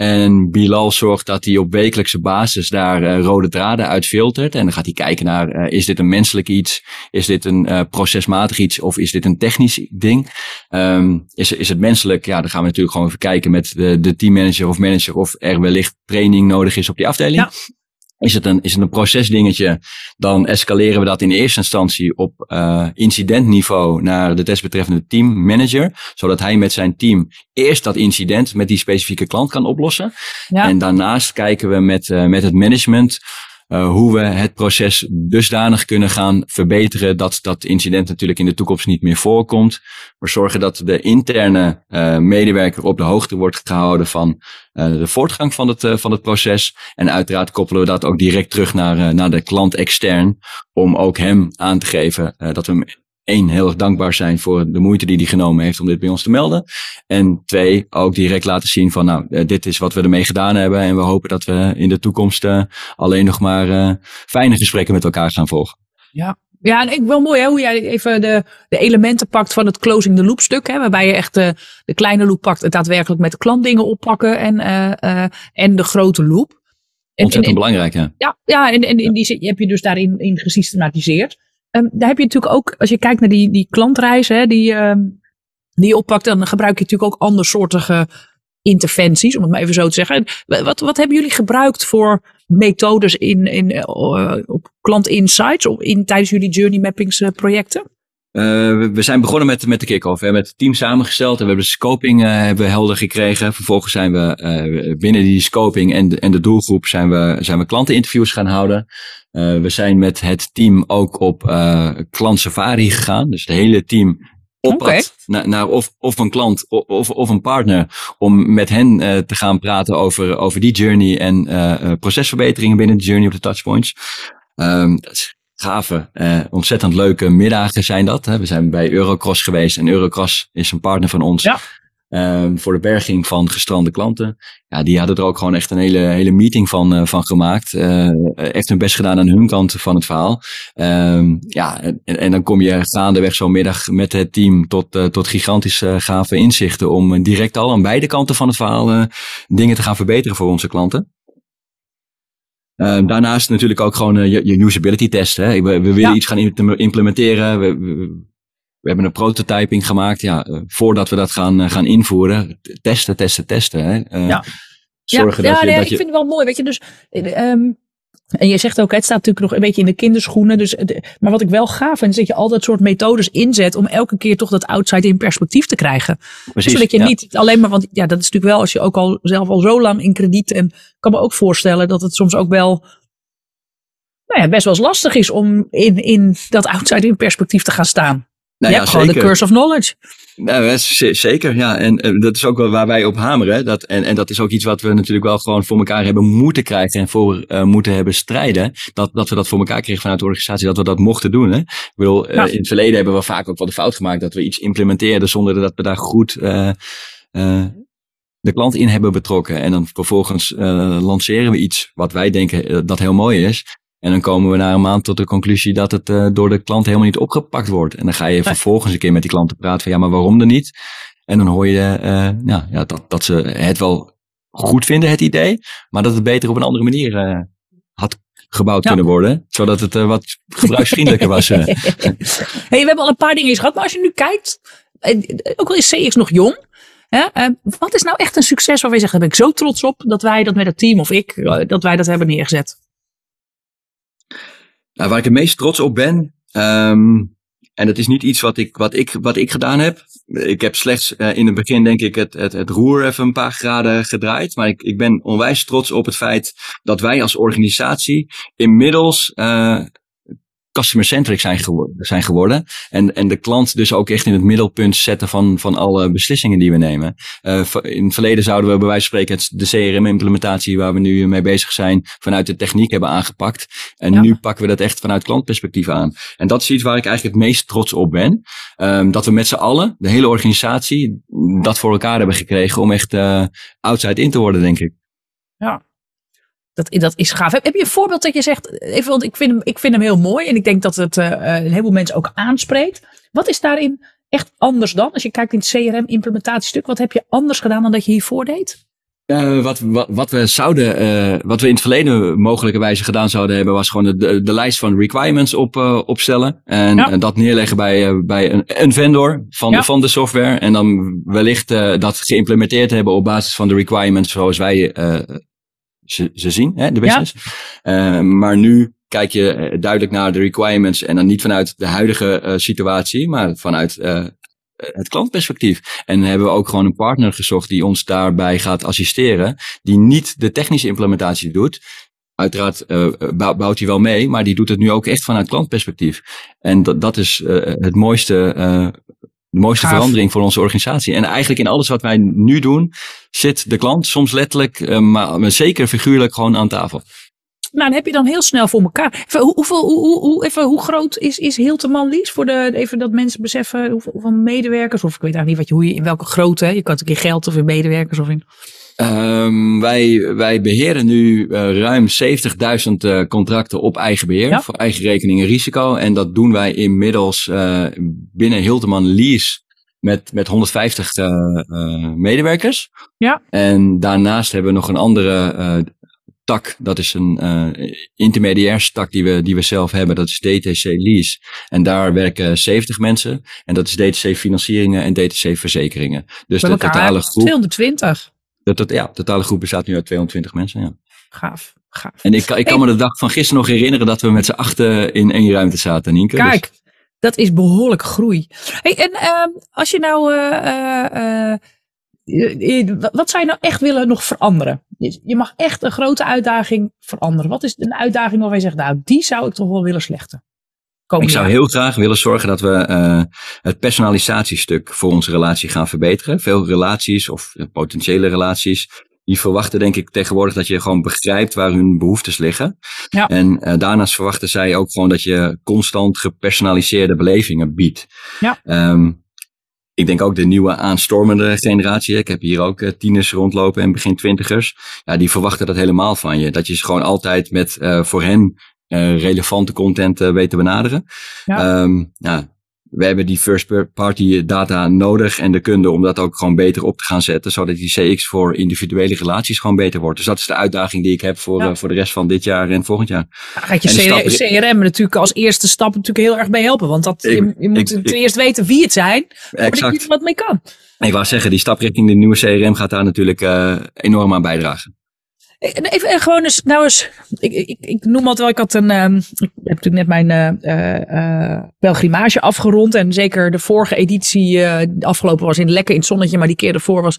En Bilal zorgt dat hij op wekelijkse basis daar uh, rode draden uit filtert. En dan gaat hij kijken naar, uh, is dit een menselijk iets? Is dit een uh, procesmatig iets? Of is dit een technisch ding? Um, is, is het menselijk? Ja, dan gaan we natuurlijk gewoon even kijken met de, de teammanager of manager of er wellicht training nodig is op die afdeling. Is het, een, is het een procesdingetje, dan escaleren we dat in eerste instantie op uh, incidentniveau naar de desbetreffende teammanager. Zodat hij met zijn team eerst dat incident met die specifieke klant kan oplossen. Ja. En daarnaast kijken we met, uh, met het management uh, hoe we het proces dusdanig kunnen gaan verbeteren dat dat incident natuurlijk in de toekomst niet meer voorkomt. We zorgen dat de interne uh, medewerker op de hoogte wordt gehouden van uh, de voortgang van het, van het proces. En uiteraard koppelen we dat ook direct terug naar, naar de klant extern om ook hem aan te geven dat we één, heel erg dankbaar zijn voor de moeite die hij genomen heeft om dit bij ons te melden. En twee, ook direct laten zien van nou, eh, dit is wat we ermee gedaan hebben. En we hopen dat we in de toekomst uh, alleen nog maar uh, fijne gesprekken met elkaar gaan volgen. Ja, ja, en ik wel mooi hè, hoe jij even de, de elementen pakt van het closing the loop stuk. Hè, waarbij je echt de, de kleine loop pakt, het daadwerkelijk met de klant dingen oppakken en, uh, uh, en de grote loop. Ontzettend belangrijk, ja. Ja, ja en, en in die zin heb je dus daarin in gesystematiseerd. Um, daar heb je natuurlijk ook, als je kijkt naar die, die klantreizen hè, die, um, die je oppakt, dan gebruik je natuurlijk ook andersoortige interventies, om het maar even zo te zeggen. Wat, wat hebben jullie gebruikt voor methodes in, in, uh, op klant insights of in, tijdens jullie journey mappings uh, projecten? We zijn begonnen met, met de kick-off. We hebben het team samengesteld en we hebben de scoping hebben helder gekregen. Vervolgens zijn we binnen die scoping en de, en de doelgroep zijn we, zijn we klanteninterviews gaan houden. We zijn met het team ook op klant safari gegaan. Dus het hele team op okay. naar, naar of, of een klant of, of een partner. Om met hen te gaan praten over, over die journey en procesverbeteringen binnen de journey op de touchpoints. Um, dat is gave, uh, ontzettend leuke middagen zijn dat. Hè. We zijn bij Eurocross geweest en Eurocross is een partner van ons. Ja. Um, voor de berging van gestrande klanten. Ja, die hadden er ook gewoon echt een hele, hele meeting van, uh, van gemaakt. Uh, echt hun best gedaan aan hun kant van het verhaal. Um, ja, en, en, dan kom je gaandeweg zo'n middag met het team tot, uh, tot gigantische gave inzichten om direct al aan beide kanten van het verhaal dingen te gaan verbeteren voor onze klanten. Uh, daarnaast natuurlijk ook gewoon je, usability test. Hè. We, we willen ja. iets gaan implementeren. We, we, we, hebben een prototyping gemaakt. Ja, uh, voordat we dat gaan, gaan invoeren. Testen, testen, testen. Hè. ja. Zorgen ja, dat, ja, je, nee, dat je... ik vind het wel mooi. Weet je, dus um, en je zegt ook, het staat natuurlijk nog een beetje in de kinderschoenen. Dus, maar wat ik wel gaaf vind, is dat je al dat soort methodes inzet om elke keer toch dat outside in perspectief te krijgen. Precies, Zodat je ja. niet alleen maar, want ja, dat is natuurlijk wel als je ook al zelf al zo lang in krediet. En ik kan me ook voorstellen dat het soms ook wel nou ja, best wel eens lastig is om in, in dat outside in perspectief te gaan staan. Nou, je ja, hebt gewoon de curse of knowledge. Nou, zeker, ja. En, dat is ook wel waar wij op hameren. Dat, en, en dat is ook iets wat we natuurlijk wel gewoon voor elkaar hebben moeten krijgen en voor uh, moeten hebben strijden. Dat, dat we dat voor elkaar kregen vanuit de organisatie, dat we dat mochten doen. Hè? Ik bedoel, uh, in het verleden hebben we vaak ook wel de fout gemaakt dat we iets implementeerden zonder dat we daar goed uh, de klant in hebben betrokken. En dan vervolgens lanceren we iets wat wij denken dat heel mooi is. En dan komen we na een maand tot de conclusie dat het uh, door de klant helemaal niet opgepakt wordt. En dan ga je vervolgens een keer met die klanten praten van ja, maar waarom dan niet? En dan hoor je uh, ja, ja, dat, dat ze het wel goed vinden, het idee, maar dat het beter op een andere manier uh, had gebouwd ja. kunnen worden. Zodat het wat gebruiksvriendelijker was. hey, we hebben al een paar dingen gehad, maar als je nu kijkt, ook al is CX nog jong, wat is nou echt een succes waar wij zeggen, daar ben ik zo trots op dat wij dat met het team of ik, dat wij dat hebben neergezet? Nou, waar ik het meest trots op ben, um, en dat is niet iets wat ik, wat ik, wat ik gedaan heb. Ik heb slechts uh, in het begin, denk ik, het, het, het roer even een paar graden gedraaid. Maar ik, ik ben onwijs trots op het feit dat wij als organisatie inmiddels uh, customer-centric zijn, zijn geworden. En, en de klant dus ook echt in het middelpunt zetten van, van alle beslissingen die we nemen. Uh, in het verleden zouden we bij wijze van spreken de CRM-implementatie waar we nu mee bezig zijn, vanuit de techniek hebben aangepakt. En nu pakken we dat echt vanuit klantperspectief aan. En dat is iets waar ik eigenlijk het meest trots op ben. Um, dat we met z'n allen, de hele organisatie, dat voor elkaar hebben gekregen om echt uh, outside in te worden, denk ik. Ja, dat, dat is gaaf. Heb, je een voorbeeld dat je zegt, even, want ik vind, hem, ik vind hem heel mooi en ik denk dat het uh, een heleboel mensen ook aanspreekt. Wat is daarin echt anders dan? Als je kijkt in het CRM-implementatiestuk, wat heb je anders gedaan dan dat je hiervoor deed? Uh, wat, wat, wat, we zouden, uh, wat we in het verleden mogelijkerwijze gedaan zouden hebben, was gewoon de, de lijst van requirements op, uh, opstellen. En, ja. dat neerleggen bij, bij een, een vendor van, ja. de, van de software. En dan wellicht dat geïmplementeerd hebben op basis van de requirements zoals wij ze, ze zien, hè, de business. Ja. Uh, maar nu kijk je eh, duidelijk naar de requirements en dan niet vanuit de huidige uh, situatie, maar vanuit uh, het klantperspectief. En hebben we ook gewoon een partner gezocht die ons daarbij gaat assisteren, die niet de technische implementatie doet. Uiteraard bouwt hij wel mee, maar die doet het nu ook echt vanuit klantperspectief. En dat, dat is het mooiste de mooiste verandering voor onze organisatie. En eigenlijk in alles wat wij nu doen, zit de klant soms letterlijk, uh, maar zeker figuurlijk gewoon aan tafel. Nou, dan heb je dan heel snel voor elkaar. Even, hoeveel, hoe, hoe, even, hoe groot is, is Hilteman Lies? Voor de, even dat mensen beseffen hoeveel, hoeveel medewerkers. Of ik weet eigenlijk niet wat je, hoe je, in welke grootte. Je kan het een keer geld of in medewerkers of in. Um, wij, wij beheren nu uh, ruim 70.000 uh, contracten op eigen beheer, ja. voor eigen rekening en risico. En dat doen wij inmiddels uh, binnen Hilteman Lease met, met 150 medewerkers. Ja. En daarnaast hebben we nog een andere tak. Dat is een intermediair tak die we, die we zelf hebben. Dat is DTC Lease. En daar werken 70 mensen. En dat is DTC Financieringen en DTC Verzekeringen. Dus de totale groep. 220. De, tot, ja, totale groep bestaat nu uit 22 mensen. Ja. Gaaf, gaaf. En ik, ik kan me de dag van gisteren nog herinneren dat we met z'n achten in één ruimte zaten, Nienke. Dus- Kijk, dus. dat is behoorlijk groei. Hey, en uh, als je nou. Uh, uh, wat zou je nou echt willen nog veranderen? Je mag echt een grote uitdaging veranderen. Wat is een uitdaging waarvan je zegt, nou, die zou ik toch wel willen slechten? Ik zou heel graag willen zorgen dat we uh, het personalisatiestuk voor onze relatie gaan verbeteren. Veel relaties of potentiële relaties, die verwachten denk ik tegenwoordig dat je gewoon begrijpt waar hun behoeftes liggen. Ja. En uh, daarnaast verwachten zij ook gewoon dat je constant gepersonaliseerde belevingen biedt. Ja. Um, ik denk ook de nieuwe aanstormende generatie. Ik heb hier ook uh, tieners rondlopen en begin twintigers. Ja, die verwachten dat helemaal van je. Dat je ze gewoon altijd met uh, voor hen relevante content uh, weten benaderen. Ja. Um, ja, we hebben die first party data nodig en de kunde om dat ook gewoon beter op te gaan zetten, zodat die CX voor individuele relaties gewoon beter wordt. Dus dat is de uitdaging die ik heb voor, ja. uh, voor de rest van dit jaar en volgend jaar. Daar gaat je CRM natuurlijk als eerste stap natuurlijk heel erg bij helpen, want dat, ik, je, je, moet ik, eerst weten wie het zijn, voordat je wat mee kan. Ik wou zeggen, die stap richting de nieuwe CRM gaat daar natuurlijk uh, enorm aan bijdragen. Even gewoon eens, nou eens, ik, ik, ik noem altijd wel, ik had een, um, ik heb natuurlijk net mijn uh, uh, pelgrimage afgerond en zeker de vorige editie, uh, afgelopen was in lekker in het zonnetje, maar die keer ervoor was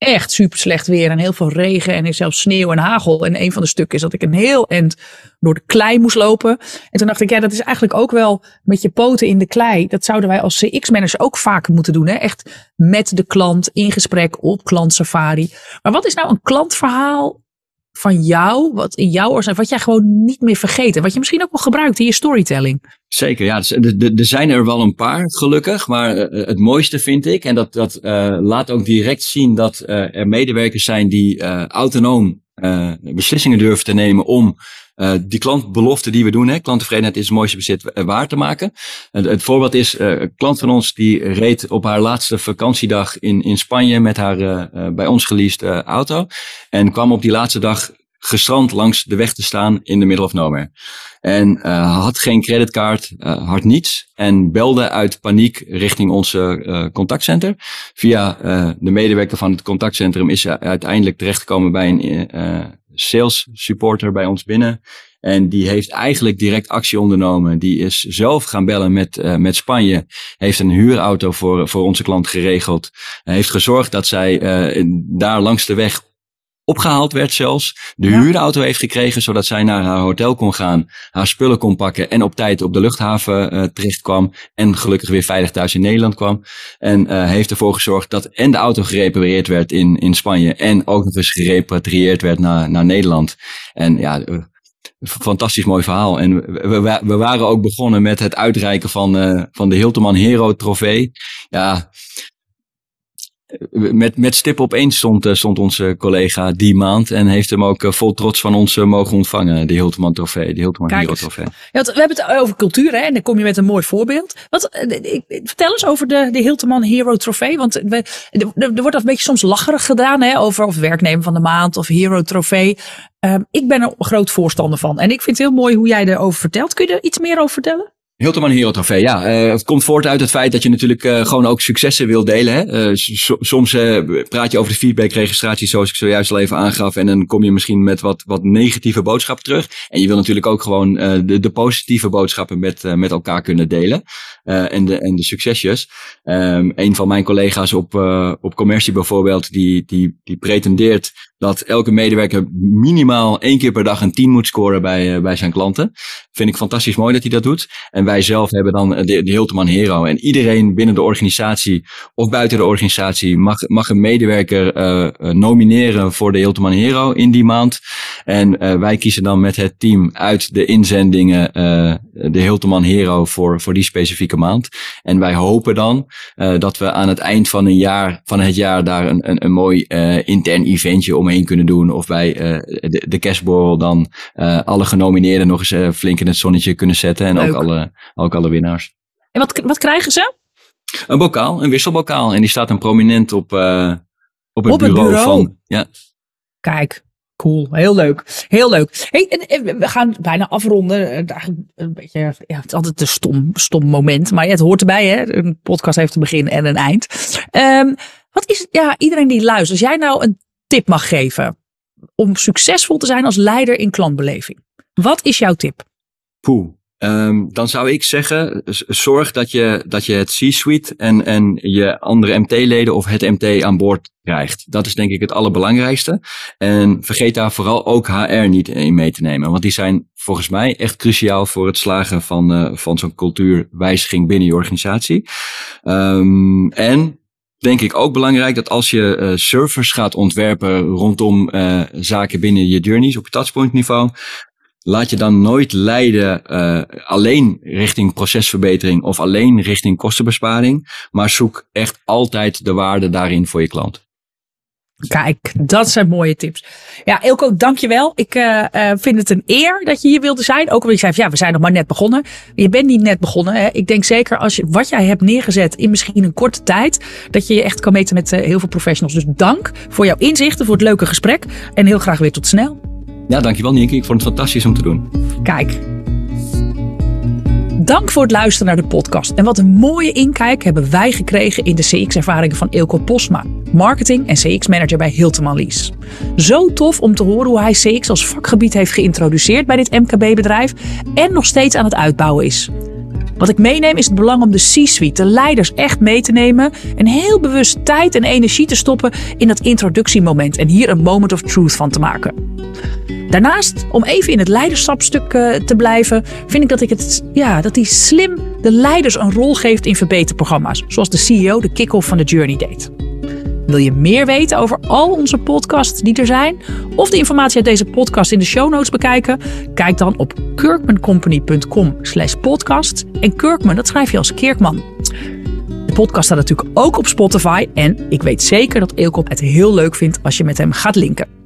echt super slecht weer en heel veel regen en zelfs sneeuw en hagel. En een van de stukken is dat ik een heel eind door de klei moest lopen. En toen dacht ik, ja, dat is eigenlijk ook wel met je poten in de klei. Dat zouden wij als CX-manager ook vaker moeten doen. Hè? Echt met de klant in gesprek op klantsafari. Maar wat is nou een klantverhaal van jou, wat in jouw oor wat jij gewoon niet meer vergeten. Wat je misschien ook wel gebruikt in je storytelling. Zeker, ja. Er zijn er wel een paar, gelukkig. Maar uh, het mooiste vind ik, en dat, dat uh, laat ook direct zien dat er medewerkers zijn die autonoom beslissingen durven te nemen om uh, die klantbelofte die we doen, hè, klanttevredenheid is het mooiste bezit waar te maken. Uh, het voorbeeld is, uh, een klant van ons die reed op haar laatste vakantiedag in, in Spanje met haar bij ons geleased auto. En kwam op die laatste dag gestrand langs de weg te staan in de middle of nowhere. En uh, had geen creditcard, uh, had niets. En belde uit paniek richting onze uh, contactcenter. Via de medewerker van het contactcentrum is uiteindelijk terechtgekomen bij een sales supporter bij ons binnen. En die heeft eigenlijk direct actie ondernomen. Die is zelf gaan bellen met, uh, met Spanje. Heeft een huurauto voor, voor onze klant geregeld. Heeft gezorgd dat zij uh, daar langs de weg opgehaald werd zelfs. De huurauto heeft gekregen, zodat zij naar haar hotel kon gaan, haar spullen kon pakken en op tijd op de luchthaven uh, terecht kwam. En gelukkig weer veilig thuis in Nederland kwam. En uh, heeft ervoor gezorgd dat en de auto gerepareerd werd in, in Spanje en ook nog eens gerepatrieerd werd naar, naar Nederland. En ja, fantastisch mooi verhaal. En we, we, waren ook begonnen met het uitreiken van, uh, van de Hilteman Hero trofee. Ja, met, met stip op één stond, eh, stond onze collega die maand. En heeft hem ook eh, vol trots van ons mogen ontvangen. De Hilteman trofee, de Hilteman Hero trofee. Ja, we hebben het over cultuur hè, en dan kom je met een mooi voorbeeld. Wat, vertel eens over de, de Hilteman Hero trofee. Want we, er, wordt een beetje soms lacherig gedaan hè, over of werknemer van de maand of Hero trofee. Um, ik ben er een groot voorstander van. En ik vind het heel mooi hoe jij erover vertelt. Kun je er iets meer over vertellen? Hilterman Hero Trofee, ja. Uh, het komt voort uit het feit dat je natuurlijk uh, gewoon ook successen wil delen. Hè? Uh, soms praat je over de feedbackregistratie, zoals ik zojuist al even aangaf. En dan kom je misschien met wat, wat negatieve boodschappen terug. En je wil natuurlijk ook gewoon de, de positieve boodschappen met, met elkaar kunnen delen. en, de, en de succesjes. Um, een van mijn collega's op, op commercie bijvoorbeeld, die, die, die pretendeert dat elke medewerker minimaal één keer per dag een 10 moet scoren bij, uh, bij zijn klanten. Vind ik fantastisch mooi dat hij dat doet. En wij zelf hebben dan de, de Hilteman Hero. En iedereen binnen de organisatie of buiten de organisatie mag, mag een medewerker uh, nomineren voor de Hilteman Hero in die maand. En wij kiezen dan met het team uit de inzendingen de Hilteman Hero voor, voor die specifieke maand. En wij hopen dan dat we aan het eind van, een jaar, van het jaar daar een, een, een mooi intern eventje om omheen kunnen doen. Of bij uh, de, de cashborrel dan uh, alle genomineerden nog eens uh, flink in het zonnetje kunnen zetten. En ook alle, ook alle winnaars. En wat, wat krijgen ze? Een bokaal, een wisselbokaal. En die staat dan prominent op, op het, op bureau, het bureau van. Ja. Kijk, Cool, heel leuk. Heel leuk. Hey, en, we gaan bijna afronden. Een beetje, ja, het is altijd een stom, stom moment, maar ja, het hoort erbij. Hè? Een podcast heeft een begin en een eind. Um, wat is, ja, iedereen die luistert, als jij nou een tip mag geven om succesvol te zijn als leider in klantbeleving. Wat is jouw tip? Poeh. Um, dan zou ik zeggen, zorg dat je, dat je het C-suite en, en je andere MT-leden of het MT aan boord krijgt. Dat is denk ik het allerbelangrijkste. En vergeet daar vooral ook HR niet in mee te nemen. Want die zijn volgens mij echt cruciaal voor het slagen van, uh, van zo'n cultuurwijziging binnen je organisatie. Um, en denk ik ook belangrijk dat als je uh, servers gaat ontwerpen rondom uh, zaken binnen je journeys op je touchpoint niveau, laat je dan nooit leiden uh, alleen richting procesverbetering of alleen richting kostenbesparing, maar zoek echt altijd de waarde daarin voor je klant. Kijk, dat zijn mooie tips. Ja, Ilko, dankjewel. Ik uh, uh, vind het een eer dat je hier wilde zijn. Ook al je zei, ja, we zijn nog maar net begonnen. Je bent niet net begonnen. Hè. Ik denk zeker als je wat jij hebt neergezet in misschien een korte tijd, dat je je echt kan meten met uh, heel veel professionals. Dus dank voor jouw inzichten, voor het leuke gesprek. En heel graag weer tot snel. Ja, dankjewel Nienke. Ik vond het fantastisch om te doen. Kijk, Dank voor het luisteren naar de podcast. En wat een mooie inkijk hebben wij gekregen in de CX-ervaringen van Ilko Postma, marketing en CX-manager bij Hilteman Lease. Zo tof om te horen hoe hij CX als vakgebied heeft geïntroduceerd bij dit MKB-bedrijf en nog steeds aan het uitbouwen is. Wat ik meeneem is het belang om de C-suite, de leiders, echt mee te nemen en heel bewust tijd en energie te stoppen in dat introductiemoment en hier een moment of truth van te maken. Daarnaast, om even in het leiderschapstuk uh, te blijven, vind ik dat, ik het, ja, dat hij slim de leiders een rol geeft in verbeterprogramma's, zoals de CEO de kick-off van de Journey deed. Wil je meer weten over al onze podcasts die er zijn? Of de informatie uit deze podcast in de show notes bekijken? Kijk dan op kirkmancompany.com slash podcast. En Kirkman, dat schrijf je als Kirkman. De podcast staat natuurlijk ook op Spotify. En ik weet zeker dat Eelkop het heel leuk vindt als je met hem gaat linken.